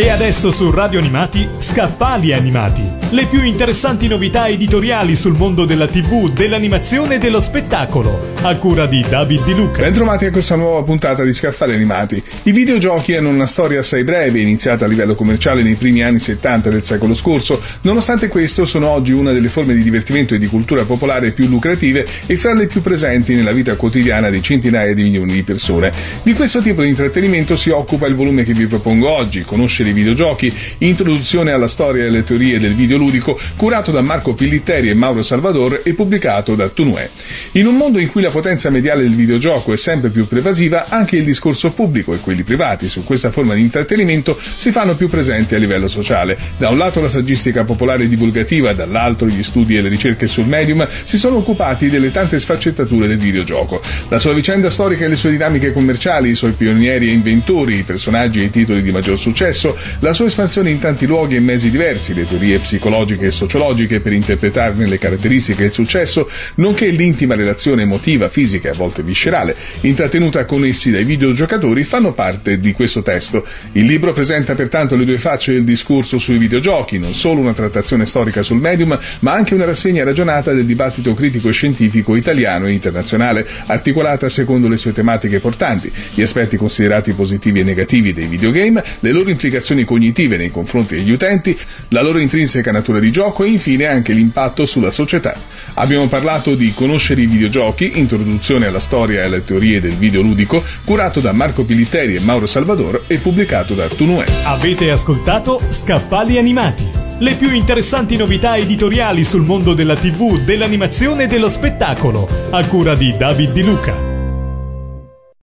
E adesso su Radio Animati, Scaffali Animati. Le più interessanti novità editoriali sul mondo della TV, dell'animazione e dello spettacolo. A cura di David Di Luca. Bentrovati a questa nuova puntata di Scaffali Animati. I videogiochi hanno una storia assai breve, iniziata a livello commerciale nei primi anni 70 del secolo scorso. Nonostante questo, sono oggi una delle forme di divertimento e di cultura popolare più lucrative e fra le più presenti nella vita quotidiana di centinaia di milioni di persone. Di questo tipo di intrattenimento si occupa il volume che vi propongo oggi, Conoscere dei videogiochi, introduzione alla storia e alle teorie del videoludico, curato da Marco Pillitteri e Mauro Salvador e pubblicato da Tunue. In un mondo in cui la potenza mediale del videogioco è sempre più pervasiva, anche il discorso pubblico e quelli privati su questa forma di intrattenimento si fanno più presenti a livello sociale. Da un lato la saggistica popolare e divulgativa, dall'altro gli studi e le ricerche sul medium si sono occupati delle tante sfaccettature del videogioco. La sua vicenda storica e le sue dinamiche commerciali, i suoi pionieri e inventori, i personaggi e i titoli di maggior successo, la sua espansione in tanti luoghi e mezzi diversi, le teorie psicologiche e sociologiche per interpretarne le caratteristiche e il successo, nonché l'intima relazione emotiva, fisica e a volte viscerale, intrattenuta con essi dai videogiocatori, fanno parte di questo testo. Il libro presenta pertanto le due facce del discorso sui videogiochi, non solo una trattazione storica sul medium, ma anche una rassegna ragionata del dibattito critico e scientifico italiano e internazionale, articolata secondo le sue tematiche portanti, gli aspetti considerati positivi e negativi dei videogame, le loro implicazioni implicazioni cognitive nei confronti degli utenti, la loro intrinseca natura di gioco e infine anche l'impatto sulla società. Abbiamo parlato di Conoscere i videogiochi, introduzione alla storia e alle teorie del videoludico, curato da Marco Pilitteri e Mauro Salvador e pubblicato da Tunue. Avete ascoltato Scaffali Animati. Le più interessanti novità editoriali sul mondo della TV, dell'animazione e dello spettacolo, a cura di David Di Luca.